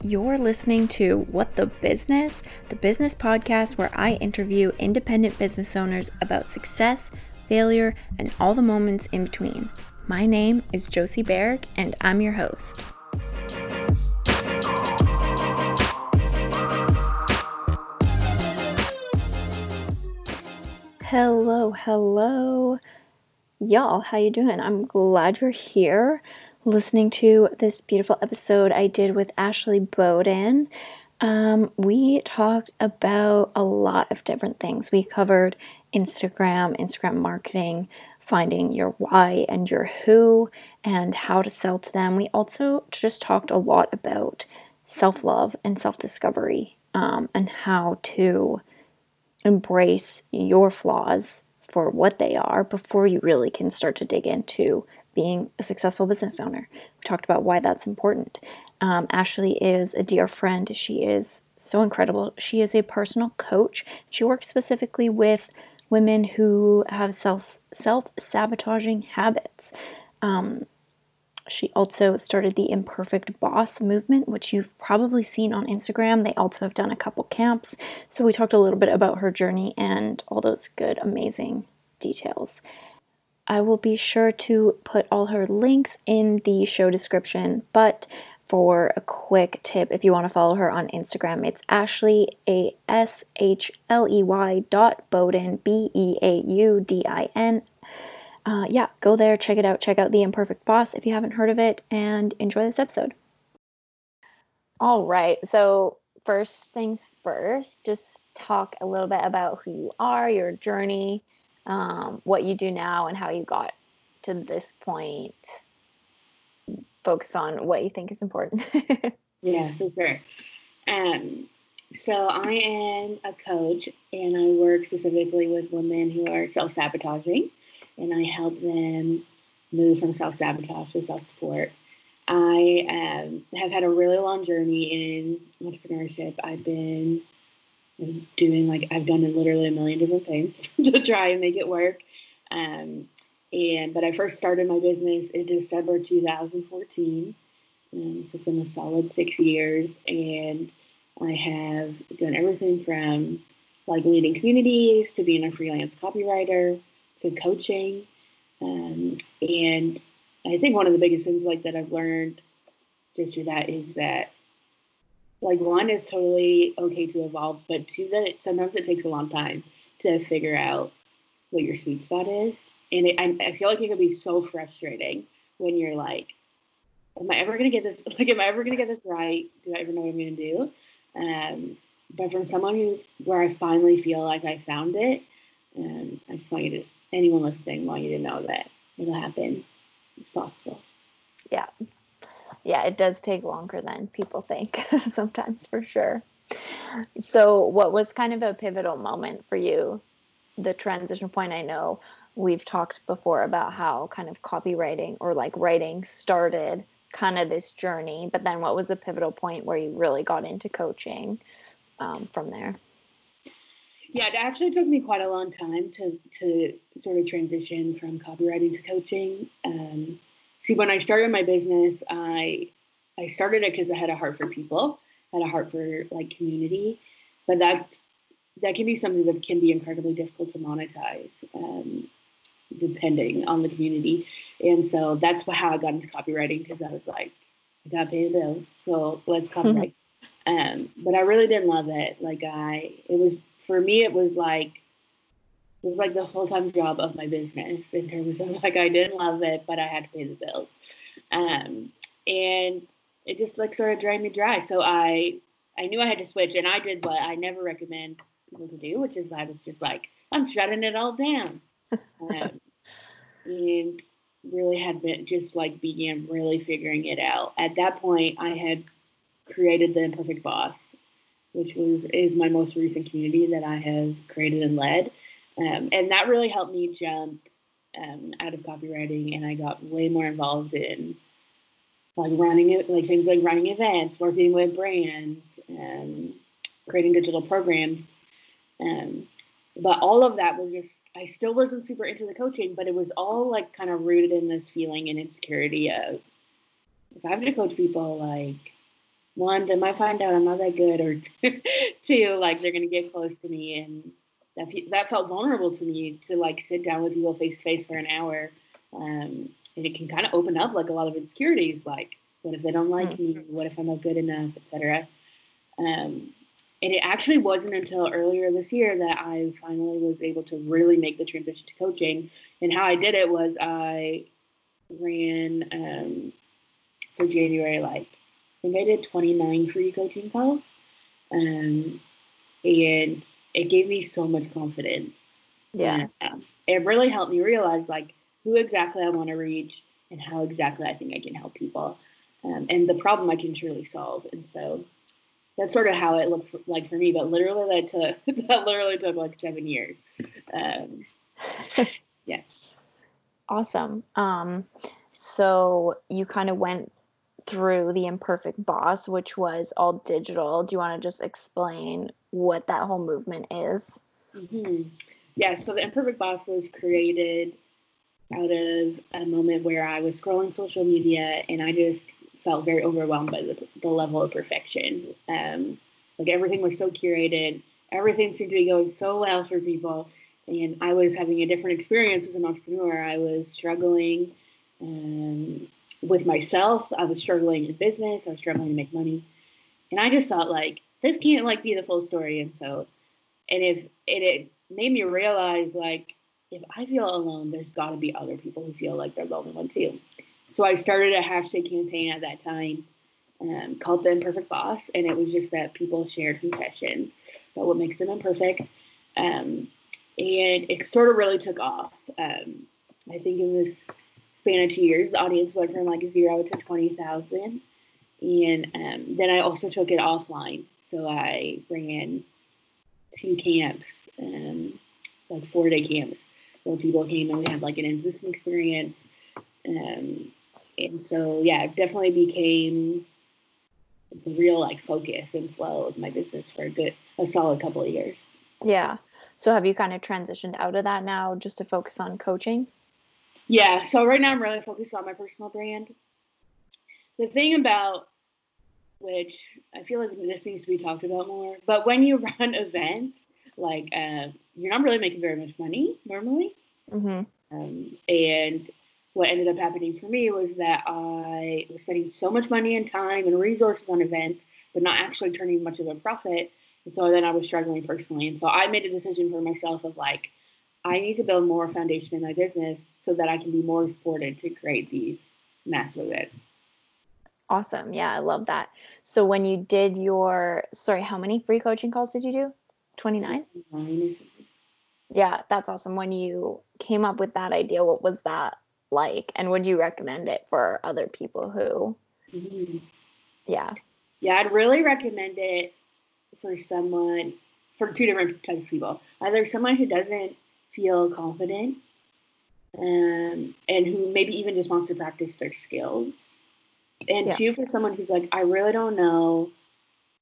You're listening to What the Business, the business podcast where I interview independent business owners about success, failure, and all the moments in between. My name is Josie Berg, and I'm your host. Hello, hello. Y'all, how you doing? I'm glad you're here listening to this beautiful episode I did with Ashley Beaudin. Um, we talked about a lot of different things. We covered Instagram, Instagram marketing, finding your why and your who, and how to sell to them. We also just talked a lot about self love and self discovery um, and how to embrace your flaws for what they are before you really can start to dig into being a successful business owner. We talked about why that's important. Um, Ashley is a dear friend. She is so incredible. She is a personal coach. She works specifically with women who have self self sabotaging habits. Um, she also started the Imperfect Boss movement, which you've probably seen on Instagram. They also have done a couple camps. So we talked a little bit about her journey and all those good, amazing details. I will be sure to put all her links in the show description, but for a quick tip, if you want to follow her on Instagram, it's Ashley A S H L E Y dot Beaudin B E A U D I N. Uh, yeah, go there, check it out, check out The Imperfect Boss if you haven't heard of it, and enjoy this episode. All right, so first things first, just talk a little bit about who you are, your journey, um, what you do now and how you got to this point. Focus on what you think is important. Yeah for sure. Um, so i am a coach and i work specifically with women who are self-sabotaging and i help them move from self-sabotage to self-support. I um, have had a really long journey in entrepreneurship. I've been doing like I've done literally a million different things to try and make it work. Um, and but I first started my business in December 2014. Um, so it's been a solid six years, and I have done everything from like leading communities to being a freelance copywriter to coaching. Um, and I think one of the biggest things like that I've learned just through that is that like one it's totally okay to evolve but two that it, sometimes it takes a long time to figure out what your sweet spot is. And it, I, I feel like it can be so frustrating when you're like am i ever to get this like am i ever to get this right? Do i ever know what i'm to do? Um, but from someone who where i finally feel like i found it um, i just want you to anyone listening want you to know that it'll happen. It's possible. Yeah yeah, it does take longer than people think sometimes for sure. So, what was kind of a pivotal moment for you? The transition point, I know we've talked before about how kind of copywriting or like writing started kind of this journey, but then what was the pivotal point where you really got into coaching um, from there? Yeah, it actually took me quite a long time to to sort of transition from copywriting to coaching. Um, see when I started my business, I I started it because I had a heart for people, had a heart for like community, but that's that can be something that can be incredibly difficult to monetize, um, depending on the community. And so that's how I got into copywriting because I was like, I gotta pay the bills, so let's copyright. um, but I really didn't love it. Like I, it was for me, it was like it was like the full time job of my business in terms of like I didn't love it, but I had to pay the bills. Um, and it just like sort of drained me dry. So I I knew I had to switch, and I did what I never recommend people to do, which is I was just like I'm shutting it all down, um, and really had been just like began really figuring it out. At that point, I had created the Imperfect Boss, which was is my most recent community that I have created and led. Um, and that really helped me jump um, out of copywriting, and I got way more involved in like running it, like things like running events, working with brands, and creating digital programs. Um, but all of that was just, I still wasn't super into the coaching, but it was all like kind of rooted in this feeling and insecurity of if I have to coach people, like one, they might find out I'm not that good, or two, like they're gonna get close to me, and that that felt vulnerable to me to like sit down with people face to face for an hour, um, and it can kind of open up like a lot of insecurities, like what if they don't like mm-hmm. me, what if I'm not good enough, etc. Um, and it actually wasn't until earlier this year that I finally was able to really make the transition to coaching. And how I did it was I ran um, for January, like I think I did 29 free coaching calls. Um, and it gave me so much confidence. Yeah. And, um, it really helped me realize like who exactly I want to reach and how exactly I think I can help people. Um, and the problem I can truly solve. And so that's sort of how it looked like for me. But literally, that took that literally took like seven years. Um, yeah. Awesome. Um, so you kind of went through the imperfect boss, which was all digital. Do you want to just explain what that whole movement is? Mm-hmm. Yeah. So the imperfect boss was created out of a moment where I was scrolling social media and I just felt very overwhelmed by the, the level of perfection. Um, like everything was so curated, everything seemed to be going so well for people, and I was having a different experience as an entrepreneur. I was struggling um, with myself. I was struggling in business. I was struggling to make money, and I just thought like this can't like be the full story. And so, and if and it made me realize like if I feel alone, there's got to be other people who feel like they're lonely one too. So I started a hashtag campaign at that time um, called The Imperfect Boss, and it was just that people shared confessions about what makes them imperfect. Um, and it sort of really took off. Um, I think in this span of two years, the audience went from like zero to 20,000. And um, then I also took it offline. So I ran two camps, um, like four day camps, where people came and we had like an in-person experience. Um, and so yeah, it definitely became the real like focus and flow of my business for a good a solid couple of years. Yeah. So have you kind of transitioned out of that now just to focus on coaching? Yeah. So right now I'm really focused on my personal brand. The thing about which I feel like this needs to be talked about more, but when you run events, like uh, you're not really making very much money normally. Mm-hmm. Um, and what ended up happening for me was that I was spending so much money and time and resources on events, but not actually turning much of a profit. And so then I was struggling personally. And so I made a decision for myself of like, I need to build more foundation in my business so that I can be more supported to create these massive events. Awesome. Yeah, I love that. So when you did your, sorry, how many free coaching calls did you do? 29? Yeah, that's awesome. When you came up with that idea, what was that like and would you recommend it for other people who mm-hmm. yeah yeah i'd really recommend it for someone for two different types of people either someone who doesn't feel confident um, and who maybe even just wants to practice their skills and yeah. two for someone who's like i really don't know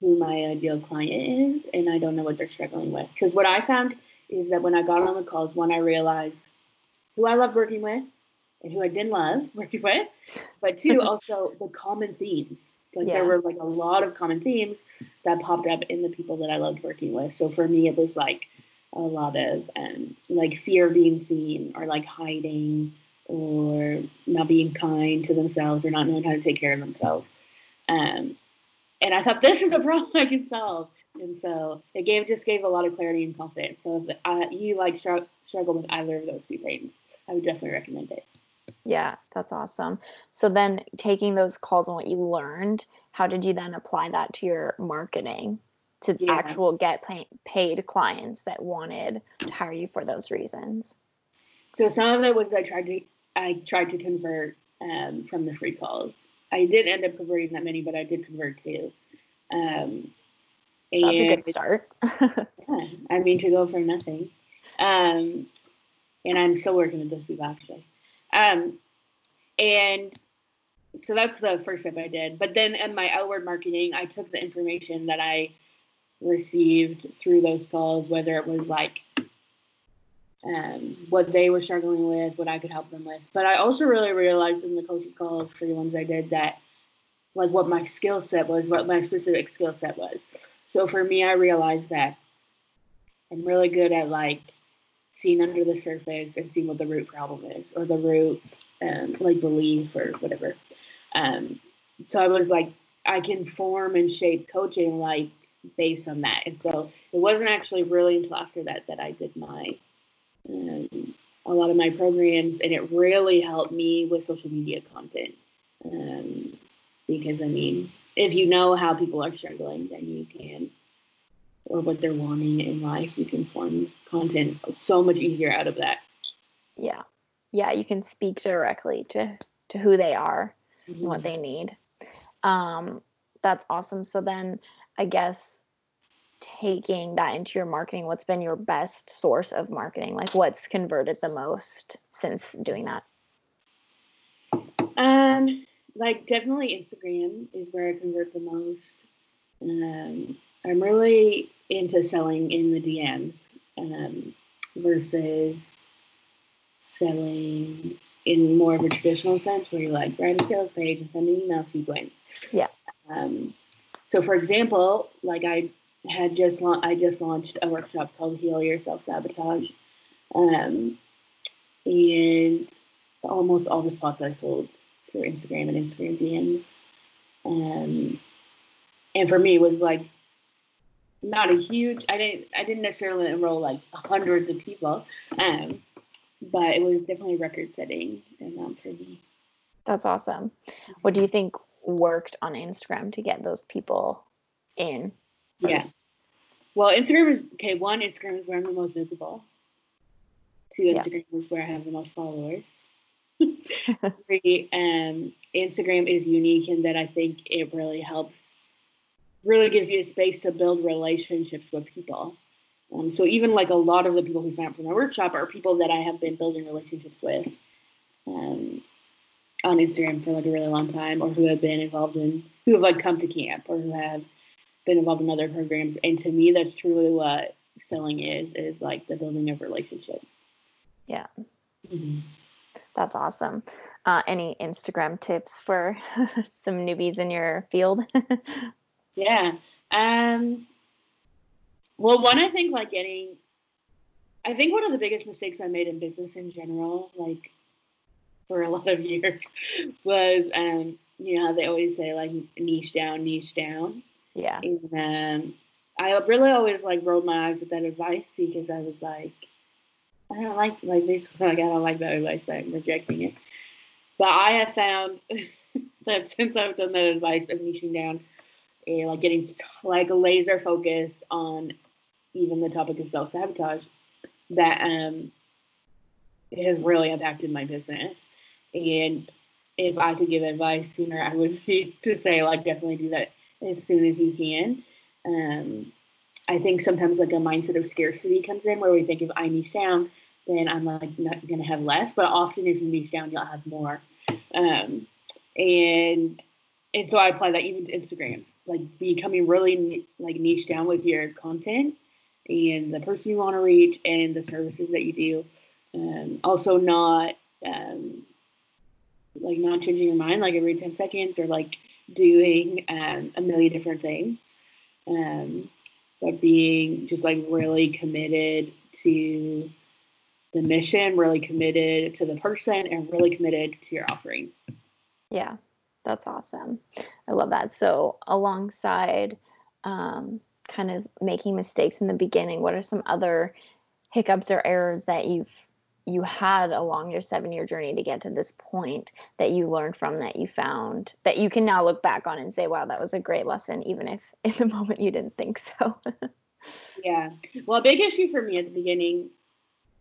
who my ideal client is and i don't know what they're struggling with because what i found is that when i got on the calls one i realized who i love working with and who I didn't love working with, but two, also the common themes. Like yeah. there were like a lot of common themes that popped up in the people that I loved working with. So for me, it was like a lot of um, like fear of being seen or like hiding or not being kind to themselves or not knowing how to take care of themselves. Um, and I thought this is a problem I can solve. And so it gave just gave a lot of clarity and confidence. So if uh, you like str- struggle with either of those two things, I would definitely recommend it. Yeah, that's awesome. So then taking those calls and what you learned, how did you then apply that to your marketing to yeah. actual get pay- paid clients that wanted to hire you for those reasons? So some of it was I tried to I tried to convert um, from the free calls. I did end up converting that many, but I did convert two. Um, That's a good start. yeah, I mean to go for nothing. Um, and I'm still working with those people actually. Um, and so that's the first step I did. But then in my outward marketing, I took the information that I received through those calls, whether it was like um, what they were struggling with, what I could help them with. But I also really realized in the coaching calls for the ones I did that like what my skill set was, what my specific skill set was. So for me, I realized that I'm really good at like seeing under the surface and seeing what the root problem is or the root um, like belief or whatever. Um, so I was like, I can form and shape coaching like based on that. And so it wasn't actually really until after that that I did my um, a lot of my programs, and it really helped me with social media content. Um, because I mean, if you know how people are struggling, then you can, or what they're wanting in life, you can form content so much easier out of that. Yeah, yeah, you can speak directly to to who they are mm-hmm. and what mm-hmm. they need. Um, that's awesome. So then, I guess taking that into your marketing, what's been your best source of marketing? Like, what's converted the most since doing that? Um, like definitely Instagram is where I convert the most. Um, I'm really into selling in the DMs um, versus selling in more of a traditional sense where you like write a sales page and send an email sequence. Yeah. Um, so for example, like I had just la- I just launched a workshop called Heal Your Self Sabotage, um, and almost all the spots I sold through Instagram and Instagram DMs. Um, and for me, it was like not a huge. I didn't I didn't necessarily enroll like hundreds of people, um, but it was definitely record setting amount for me. That's awesome. What do you think worked on Instagram to get those people in? Yes. Yeah. Well, Instagram is okay. One, Instagram is where I'm the most visible. Two, Instagram yeah. is where I have the most followers. Three, um, Instagram is unique in that I think it really helps, really gives you a space to build relationships with people. Um, so even like a lot of the people who sign up for my workshop are people that I have been building relationships with um, on Instagram for like a really long time, or who have been involved in, who have like come to camp, or who have been involved in other programs. And to me, that's truly what selling is, is like the building of relationship. Yeah. Mm-hmm. That's awesome. Uh, any Instagram tips for some newbies in your field? yeah. Um, well, one, I think like getting, I think one of the biggest mistakes I made in business in general, like for a lot of years, was, um, you know, they always say like niche down, niche down. Yeah. And I really always like rolled my eyes at that advice because I was like, I don't like like basically like I don't like that advice. so I'm rejecting it. But I have found that since I've done that advice of niching down and like getting like laser focused on even the topic of self sabotage, that um it has really impacted my business. And if I could give advice sooner, I would be to say like definitely do that as soon as you can. Um, I think sometimes like a mindset of scarcity comes in where we think if I niche down, then I'm like not going to have less. But often if you niche down, you'll have more. Um, and and so I apply that even to Instagram, like becoming really like niche down with your content and the person you want to reach and the services that you do. Um, also not um, like not changing your mind like every 10 seconds or like doing um, a million different things, um, but being just like really committed to the mission, really committed to the person, and really committed to your offerings. Yeah, that's awesome. I love that. So, alongside um, kind of making mistakes in the beginning, what are some other hiccups or errors that you've you had along your seven year journey to get to this point that you learned from that you found that you can now look back on and say wow that was a great lesson even if in the moment you didn't think so. Yeah. Well a big issue for me at the beginning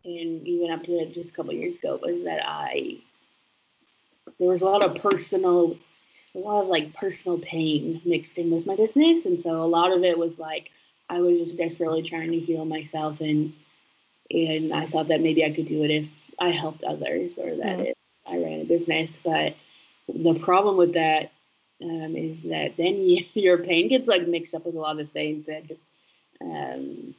and even up to just a couple years ago was that i there was a lot of personal a lot of like personal pain mixed in with my business. And so a lot of it was like i was just desperately trying to heal myself and and I thought that maybe I could do it if I helped others or that mm. if I ran a business. But the problem with that um, is that then you, your pain gets like mixed up with a lot of things and um,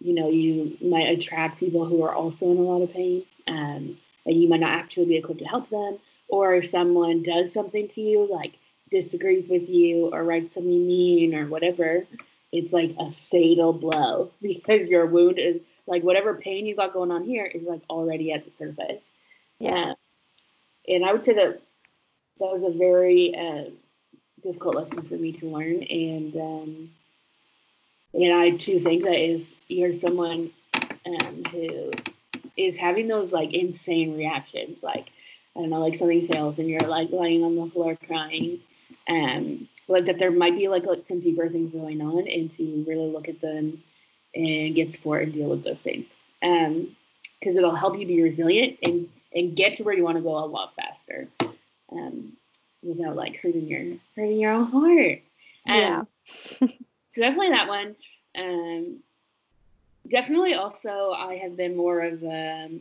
you know you might attract people who are also in a lot of pain um, and you might not actually be equipped to help them or if someone does something to you like disagrees with you or writes something mean or whatever, it's like a fatal blow because your wound is like whatever pain you got going on here is like already at the surface. Yeah. and I would say that that was a very uh, difficult lesson for me to learn. And um, and I too think that if you're someone um, who is having those like insane reactions, like I don't know, like something fails and you're like lying on the floor crying, um, like that there might be like, like some deeper things going on, and to really look at them and get support and deal with those things. Um, because it'll help you be resilient and and get to where you want to go a lot faster. Um, without like hurting your hurting your own heart. Um, yeah. so definitely that one. Um, definitely also I have been more of um,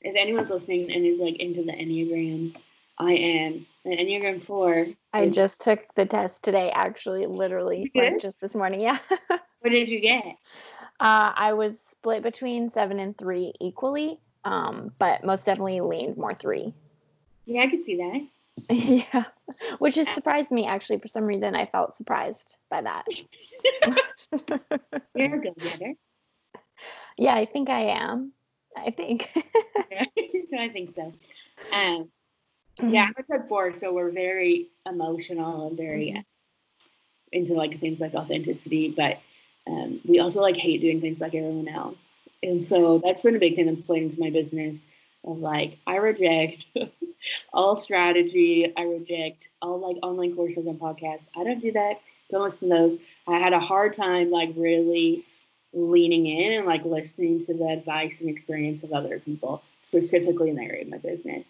if anyone's listening and is like into the Enneagram, I am an Enneagram four. I just took the test today, actually, literally, like just this morning. Yeah. what did you get? Uh, I was split between seven and three equally, um, but most definitely leaned more three. Yeah, I could see that. yeah, which has surprised me actually. For some reason, I felt surprised by that. You're a good getter. Yeah, I think I am. I think. I think so. Um, yeah, I'm a type four, so we're very emotional and very mm-hmm. into like things like authenticity, but um, we also like hate doing things like everyone else. And so that's been a big thing that's played into my business of like I reject all strategy. I reject all like online courses and podcasts. I don't do that. Don't listen to those. I had a hard time like really leaning in and like listening to the advice and experience of other people, specifically in the area of my business.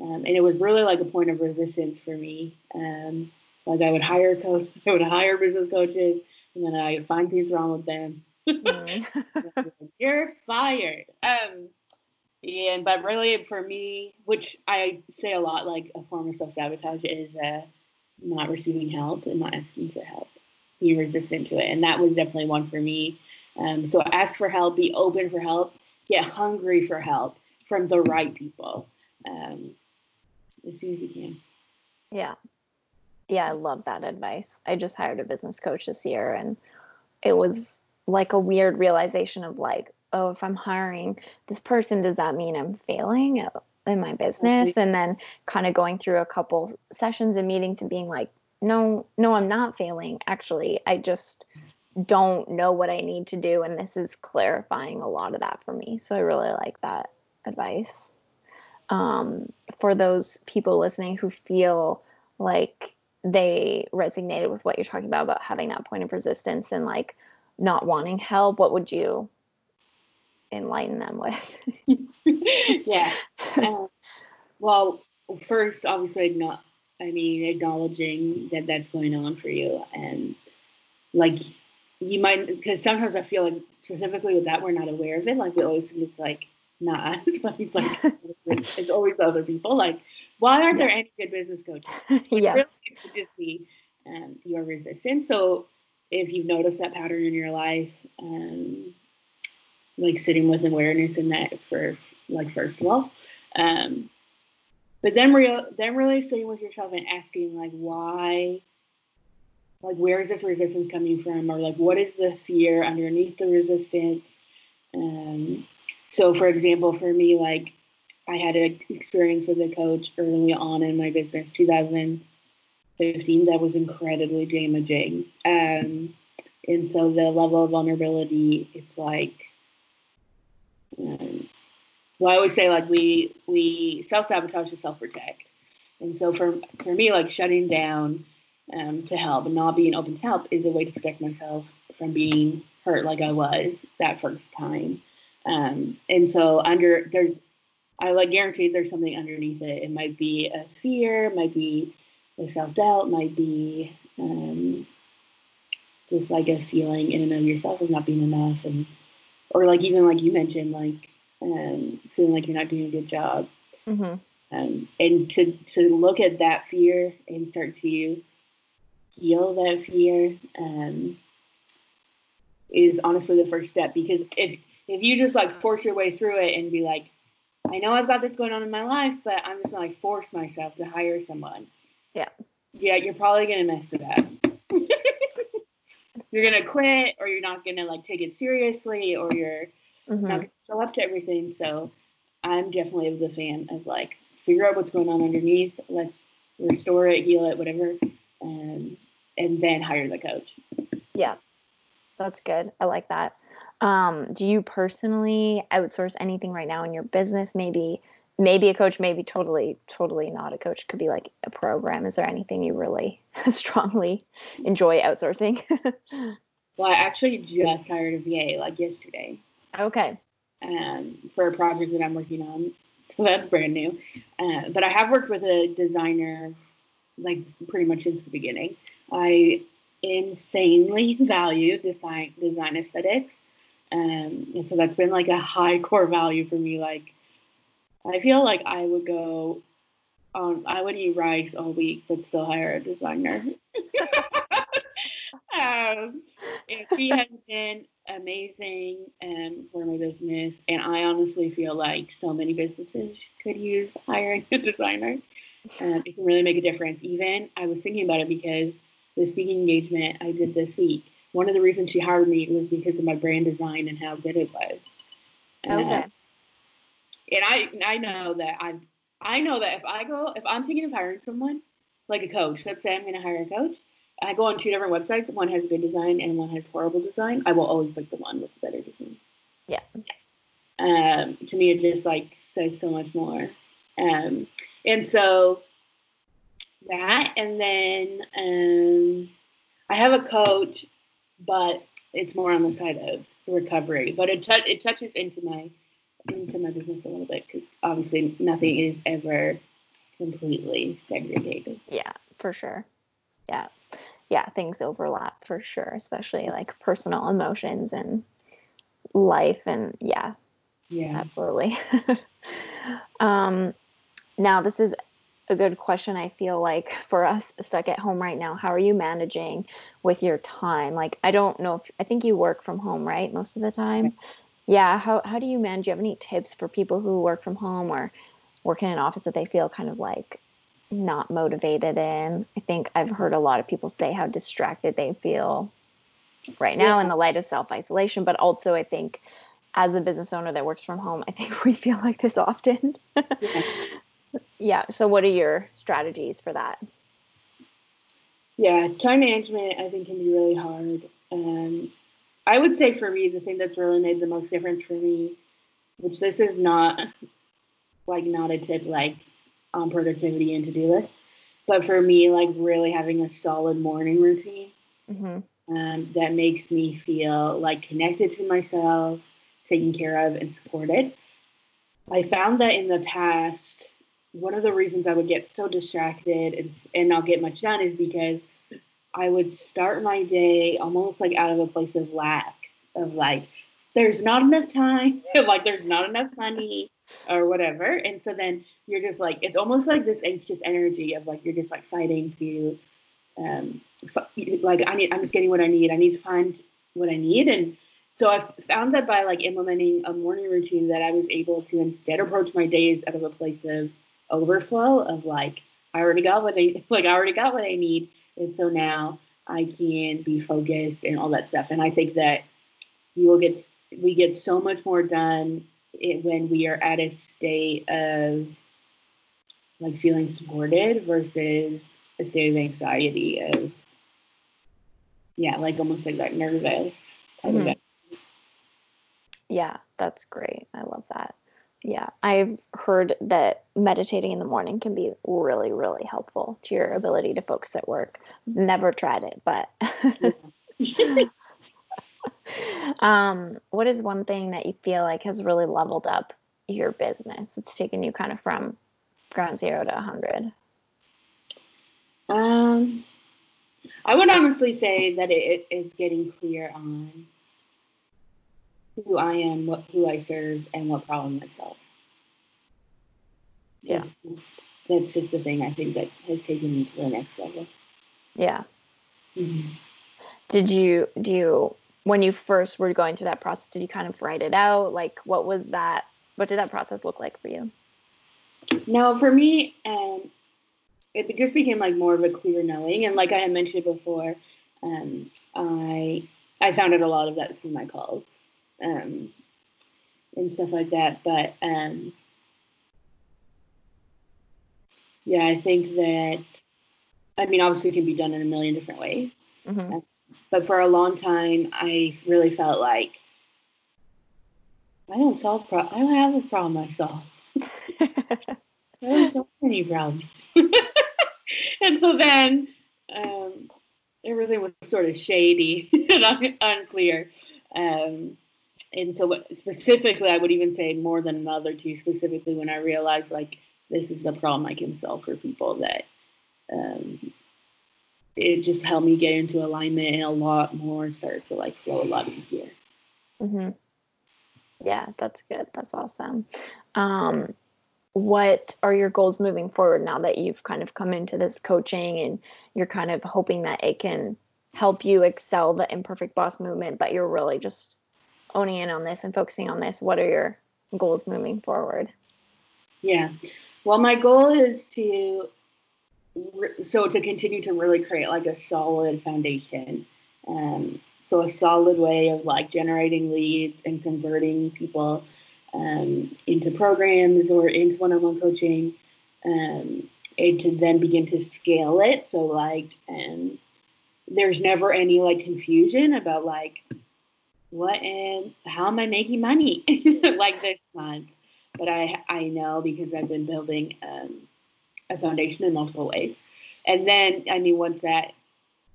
Um, and it was really like a point of resistance for me. Um, like I would hire coach, I would hire business coaches, and then I would find things wrong with them. Mm. You're fired. Um, and but really for me, which I say a lot, like a form of self sabotage is uh, not receiving help and not asking for help, being resistant to it, and that was definitely one for me. Um, so ask for help, be open for help, get hungry for help from the right people um, as soon as you can. Yeah, yeah, I love that advice. I just hired a business coach this year, and it was like a weird realization of like oh, if I'm hiring this person, does that mean I'm failing in my business? Mm-hmm. And then kind of going through a couple sessions and meetings and being like, no, no, I'm not failing. Actually, I just don't know what I need to do. And this is clarifying a lot of that for me. So I really like that advice. Um, for those people listening who feel like they resonated with what you're talking about, about having that point of resistance and like not wanting help, what would you enlighten them with? yeah. Um, well, first, obviously, not. I mean, acknowledging that that's going on for you, and like you might, because sometimes I feel like specifically with that we're not aware of it. Like we always think it's like not us, but it's like it's always other people. Like, why aren't yeah. there any good business coaches? Like, yes. Really, just be um, your resistance. So if you've noticed that pattern in your life, um, like sitting with awareness in that for like first of all um but then real then really sitting with yourself and asking like why like where is this resistance coming from or like what is the fear underneath the resistance um so for example for me like i had an experience with a coach early on in my business 2015 that was incredibly damaging um and so the level of vulnerability it's like um, well, I always say like we we self sabotage to self protect, and so for for me, like shutting down um, to help and not being open to help is a way to protect myself from being hurt like I was that first time. Um, and so under there's I like guarantee there's something underneath it. It might be a fear, might be a self doubt, might be um, just like a feeling in and of yourself of not being enough and or like even like you mentioned, like um, feeling like you're not doing a good job. Mm-hmm. Um, and to to look at that fear and start to heal that fear um, is honestly the first step because if if you just like force your way through it and be like I know I've got this going on in my life, but I'm just gonna like force myself to hire someone. Yeah. Yeah, you're probably gonna mess it up. you're gonna quit, or you're not gonna like take it seriously, or you're Mhm. not gonna show up to everything. So I'm definitely the fan of like figure out what's going on underneath. Let's restore it, heal it, whatever, um, and then hire the coach. Yeah, that's good. I like that. Um, do you personally outsource anything right now in your business? Maybe, maybe a coach, maybe totally, totally not a coach. Could be like a program. Is there anything you really strongly enjoy outsourcing? Well, I actually just hired a VA like yesterday. okay. um, for a project that I'm working on. So that's brand new. Uh, but I have worked with a designer like pretty much since the beginning. I insanely value design design aesthetics. Um, and so that's been like a high core value for me. Like I feel like I would go on I would eat rice all week but still hire a designer. um, she has been amazing um, for my business, and I honestly feel like so many businesses could use hiring a designer. Um, it can really make a difference. Even I was thinking about it because the speaking engagement I did this week, one of the reasons she hired me was because of my brand design and how good it was. Uh, Okay. and I I know that I'm I know that if I go if I'm thinking of hiring someone like a coach, let's say I'm going to hire a coach, I go on two different websites. One has good design and one has horrible design. I will always pick the one with the better design. Yeah. Um, to me, it just like says so much more. Um, and so that, and then um, I have a coach, but it's more on the side of recovery. But it tou- it touches into my into my business a little bit because obviously nothing is ever completely segregated. Yeah, for sure. Yeah. Yeah, things overlap for sure, especially like personal emotions and life and yeah, Yeah. absolutely. um, now, this is a good question. I feel like for us stuck at home right now, how are you managing with your time? Like, I don't know if I think you work from home, right? Most of the time. Yeah. How, how do you manage? Do you have any tips for people who work from home or work in an office that they feel kind of like not motivated in? I think I've heard a lot of people say how distracted they feel right now in the light of self isolation, but also I think as a business owner that works from home, I think we feel like this often. Yeah. Yeah. So, what are your strategies for that? Yeah, time management I think can be really hard. Um, I would say for me, the thing that's really made the most difference for me, which this is not like not a tip like on productivity and to do lists, but for me, like really having a solid morning routine hmm um, that makes me feel like connected to myself, taken care of, and supported. I found that in the past, one of the reasons I would get so distracted and, and not get much done is because I would start my day almost like out of a place of lack, of like, there's not enough time, like, there's not enough money, or whatever. And so then you're just like, it's almost like this anxious energy of like, you're just like fighting to, um, f- like I need, I'm just getting what I need. I need to find what I need. And so I've found that by like implementing a morning routine that I was able to instead approach my days out of a place of overflow of like, I already got what I, like I already got what I need. And so now I can be focused and all that stuff. And I think that you will get, we get so much more done it, when we are at a state of like feeling supported versus a state of anxiety of yeah, like almost like that nervous type of Mhm. it. Yeah, that's great. I love that. Yeah, I've heard that meditating in the morning can be really, really helpful to your ability to focus at work. Never tried it, but um, what is one thing that you feel like has really leveled up your business? It's taken you kind of from ground zero to 100. Um, I would honestly say that it is getting clear on who I am, what who I serve, and what problem I solve. Yeah. That's just, that's just the thing I think that has taken me to the next level. Yeah. Mhm. Did you, do you, when you first were going through that process, did you kind of write it out? Like, what was that what did that process look like for you? No, for me, um, it just became like more of a clear knowing, and like I had mentioned before, um, I I found out a lot of that through my calls um, and stuff like that. But um, yeah, I think that I mean obviously it can be done in a million different ways. Mm-hmm. Uh, but for a long time, I really felt like I don't solve pro- I don't have a problem I solve. I don't solve any problems. and so then um, everything was sort of shady and un- unclear. Um, and so specifically, I would even say more than another two, specifically when I realized like this is the problem I can solve for people that um, it just helped me get into alignment and a lot more started to like flow a lot easier. Mm-hmm. Yeah, that's good. That's awesome. Um, what are your goals moving forward now that you've kind of come into this coaching and you're kind of hoping that it can help you excel the imperfect boss movement, but you're really just owning in on this and focusing on this? What are your goals moving forward? Yeah. Well, my goal is to so to continue to really create like a solid foundation. Um, so a solid way of like generating leads and converting people um, into programs or into one-on-one coaching, um, and to then begin to scale it. So like, um, there's never any like confusion about like what and how am I making money like this month. But I I know because I've been building um, a foundation in multiple ways. And then, I mean, once that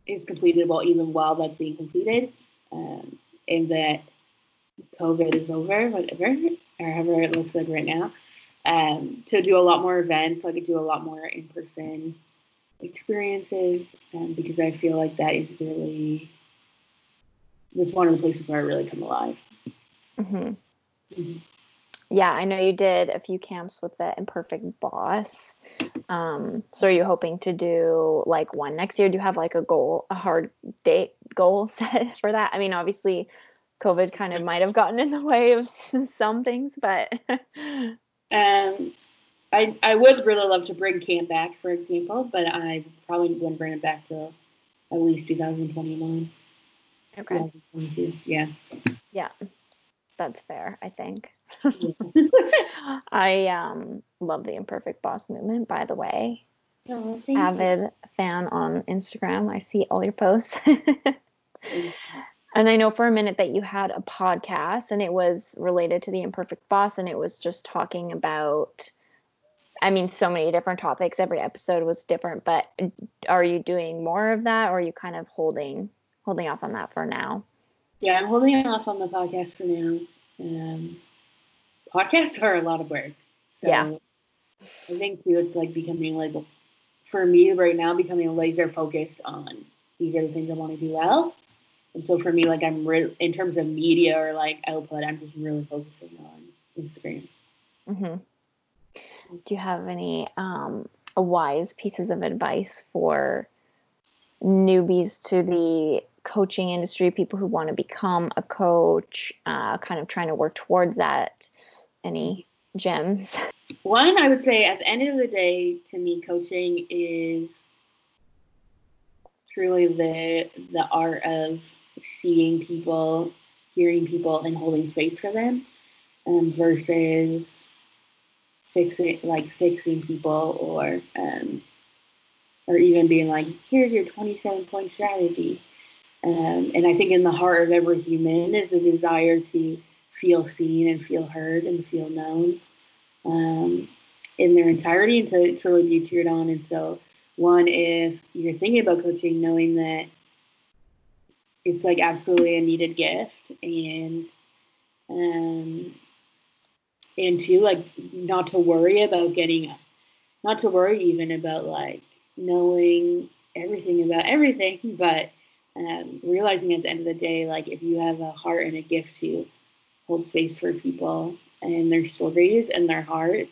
is completed, well, even while that's being completed, um, and that COVID is over, whatever, or however it looks like right now, um, to do a lot more events, so I could do a lot more in person experiences, um, because I feel like that is really, that's one of the places where I really come alive. Mm-hmm. Mm-hmm yeah, I know you did a few camps with the Imperfect Boss. Um, so are you hoping to do like one next year? Do you have like a goal, a hard date goal set for that? I mean, obviously, COVID kind of might have gotten in the way of some things, but um, I I would really love to bring camp back, for example, but I probably wouldn't bring it back till at least 2021. Okay. Yeah. Yeah, that's fair. I think. I um, love the Imperfect Boss movement, by the way. Oh, Avid you. fan on Instagram. I see all your posts. and I know for a minute that you had a podcast and it was related to the Imperfect Boss and it was just talking about I mean so many different topics. Every episode was different, but are you doing more of that or are you kind of holding holding off on that for now? Yeah, I'm holding off on the podcast for now. Um, podcasts are a lot of work. So yeah. I think too, it's like becoming like, for me right now, becoming laser focused on these are the things I want to do well. And so for me, like I'm real in terms of media or like output, I'm just really focusing on Instagram. Mm-hmm. Do you have any um, wise pieces of advice for newbies to the coaching industry, people who want to become a coach, uh, kind of trying to work towards that? any gems? One, I would say at the end of the day, to me, coaching is truly the the art of seeing people, hearing people, and holding space for them, um, versus fixing like fixing people or um, or even being like, here's your 27 point strategy. Um, and I think in the heart of every human is a desire to feel seen and feel heard and feel known um, in their entirety and to, to really be cheered on. And so, one, if you're thinking about coaching, knowing that it's like absolutely a needed gift, and um, and two, like not to worry about getting, not to worry even about like knowing everything about everything, but um, realizing at the end of the day, like if you have a heart and a gift to hold space for people and their stories and their hearts,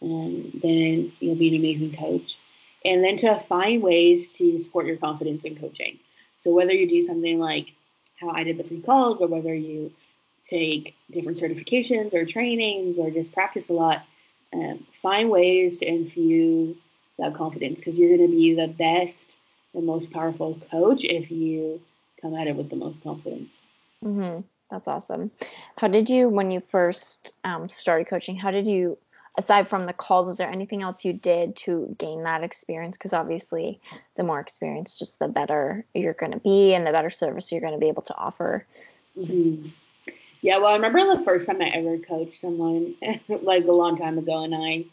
and then you'll be an amazing coach. And then to find ways to support your confidence in coaching. So whether you do something like how I did the free calls, or whether you take different certifications or trainings or just practice a lot. Um, find ways to infuse that confidence because you're going to be the best, the most powerful coach if you come at it with the most confidence. Mm-hmm. That's awesome. How did you, when you first um, started coaching, how did you, aside from the calls, is there anything else you did to gain that experience? Because obviously, the more experience, just the better you're going to be and the better service you're going to be able to offer. Mm-hmm. Yeah, well, I remember the first time I ever coached someone, like a long time ago, and I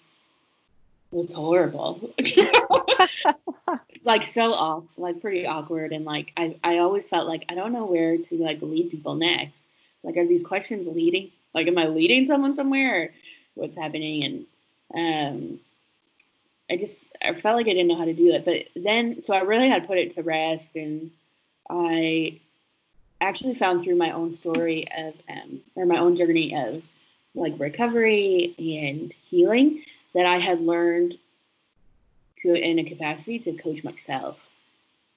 was horrible. like so off, like pretty awkward, and like I, I always felt like I don't know where to like lead people next. Like, are these questions leading? Like, am I leading someone somewhere? What's happening? And um, I just I felt like I didn't know how to do it. But then, so I really had to put it to rest, and I actually found through my own story of um, or my own journey of like recovery and healing that I had learned to in a capacity to coach myself.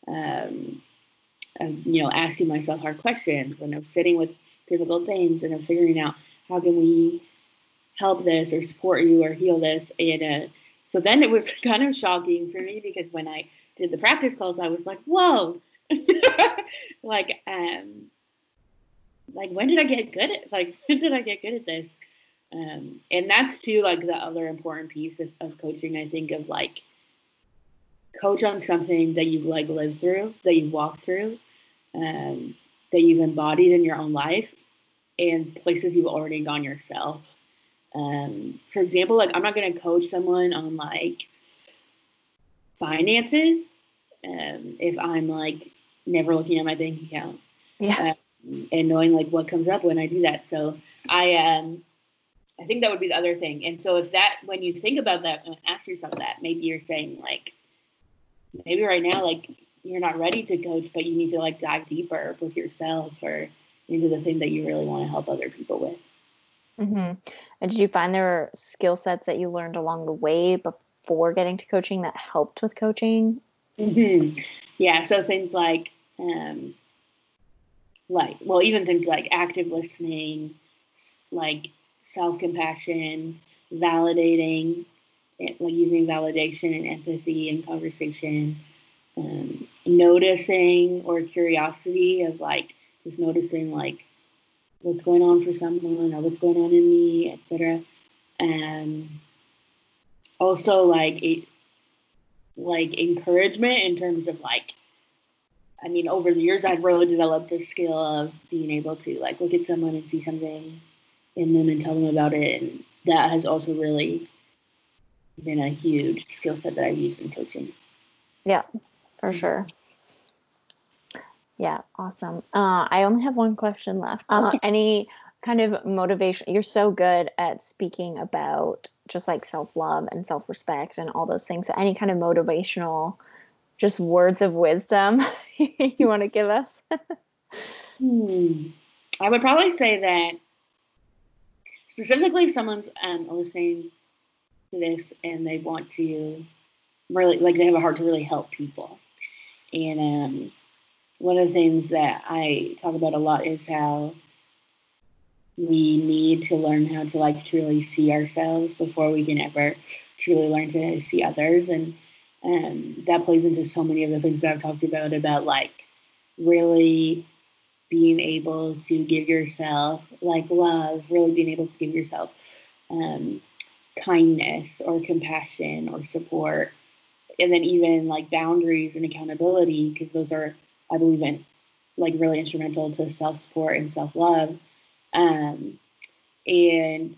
Um, of, you know, asking myself hard questions and of sitting with difficult things and I'm figuring out how can we help this or support you or heal this. And uh, so then it was kind of shocking for me because when I did the practice calls, I was like, whoa, like, um, like when did I get good at like when did I get good at this? Um, and that's too like the other important piece of, of coaching. I think of like coach on something that you've like lived through, that you've walked through, um, that you've embodied in your own life, and places you've already gone yourself. Um, for example, like I'm not going to coach someone on like finances um, if I'm like never looking at my bank account. Yeah. Um, and knowing like what comes up when I do that. So I um I think that would be the other thing. And so if that when you think about that and ask yourself that, maybe you're saying like maybe right now like you're not ready to coach, but you need to like dive deeper with yourself or into the thing that you really want to help other people with. Mm-hmm. And did you find there were skill sets that you learned along the way before getting to coaching that helped with coaching? Mm-hmm. Yeah. So things like, um, like, well, even things like active listening, like self compassion, validating, like using validation and empathy in conversation, um, noticing or curiosity of like just noticing like what's going on for someone or what's going on in me, etc. And also like it, like encouragement in terms of like I mean, over the years, I've really developed the skill of being able to like look at someone and see something in them and tell them about it, and that has also really been a huge skill set that I've used in coaching. Yeah, for sure. Yeah, awesome. Uh, I only have one question left. Uh, any kind of motivation? You're so good at speaking about just like self love and self respect and all those things. So, any kind of motivational, just words of wisdom you want to give us? hmm. I would probably say that specifically if someone's um, listening to this and they want to really, like, they have a heart to really help people. And um, one of the things that I talk about a lot is how we need to learn how to like truly see ourselves before we can ever truly learn to see others and um, that plays into so many of the things that I've talked about about like really being able to give yourself like love, really being able to give yourself um, kindness or compassion or support, and then even like boundaries and accountability because those are I believe in like really instrumental to self support and self love. Um, and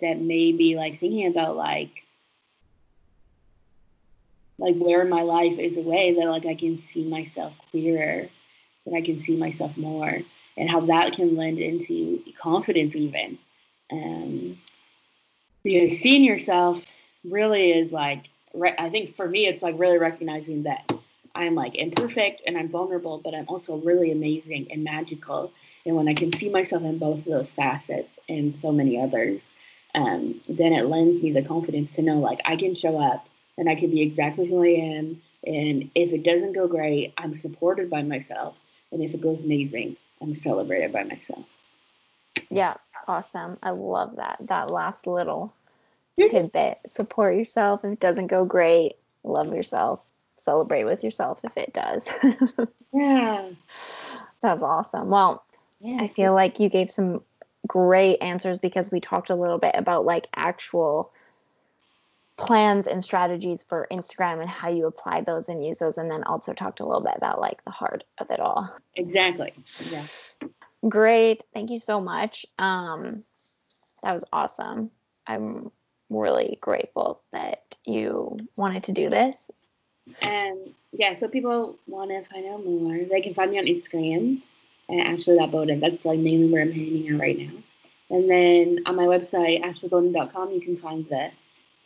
that maybe like thinking about like like where in my life is a way that like I can see myself clearer, that I can see myself more, and how that can lend into confidence even. Um, because seeing yourself really is like I think for me it's like really recognizing that I'm like imperfect and I'm vulnerable, but I'm also really amazing and magical. And when I can see myself in both of those facets and so many others, um, then it lends me the confidence to know like I can show up and I can be exactly who I am. And if it doesn't go great, I'm supported by myself. And if it goes amazing, I'm celebrated by myself. Yeah, awesome. I love that. That last little tidbit. Support yourself if it doesn't go great. Love yourself. Celebrate with yourself if it does. yeah. That's awesome. Well, yeah. I feel like you gave some great answers because we talked a little bit about like actual plans and strategies for Instagram and how you apply those and use those and then also talked a little bit about like the heart of it all. Exactly. Yeah. Great. Thank you so much. Um that was awesome. I'm really grateful that you wanted to do this. And yeah, so people want to find out more. They can find me on Instagram at ashley.beaudin. That's like mainly where I'm hanging out right now. And then on my website, ashleybeaudin.com, you can find the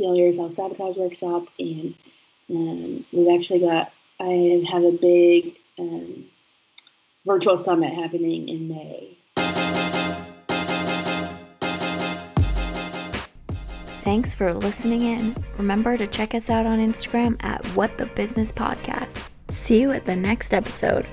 Heal Your Self Sabotage Workshop. And um, we've actually got, I have a big um, virtual summit happening in May. Thanks for listening in. Remember to check us out on Instagram at What the Business Podcast. See you at the next episode.